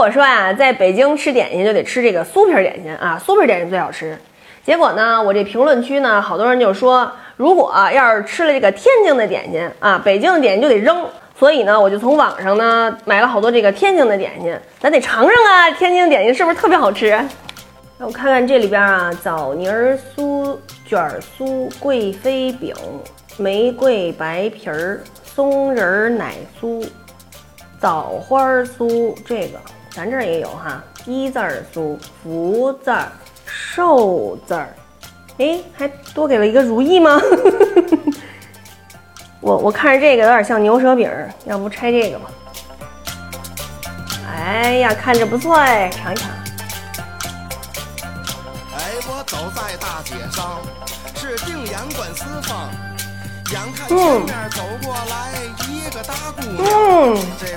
我说呀，在北京吃点心就得吃这个酥皮点心啊，酥皮点心最好吃。结果呢，我这评论区呢，好多人就说，如果要是吃了这个天津的点心啊，北京的点心就得扔。所以呢，我就从网上呢买了好多这个天津的点心，咱得尝尝啊，天津的点心是不是特别好吃？那我看看这里边啊，枣泥酥、卷酥、贵妃饼、玫瑰白皮儿、松仁奶酥、枣花酥，这个咱这儿也有哈，一字儿酥、福字儿、寿字儿，哎，还多给了一个如意吗？我我看着这个有点像牛舌饼，要不拆这个吧？哎呀，看着不错哎，尝一尝。哎，我走在大街上，是定眼观四方，眼看前面走过来一个大姑娘，嗯，这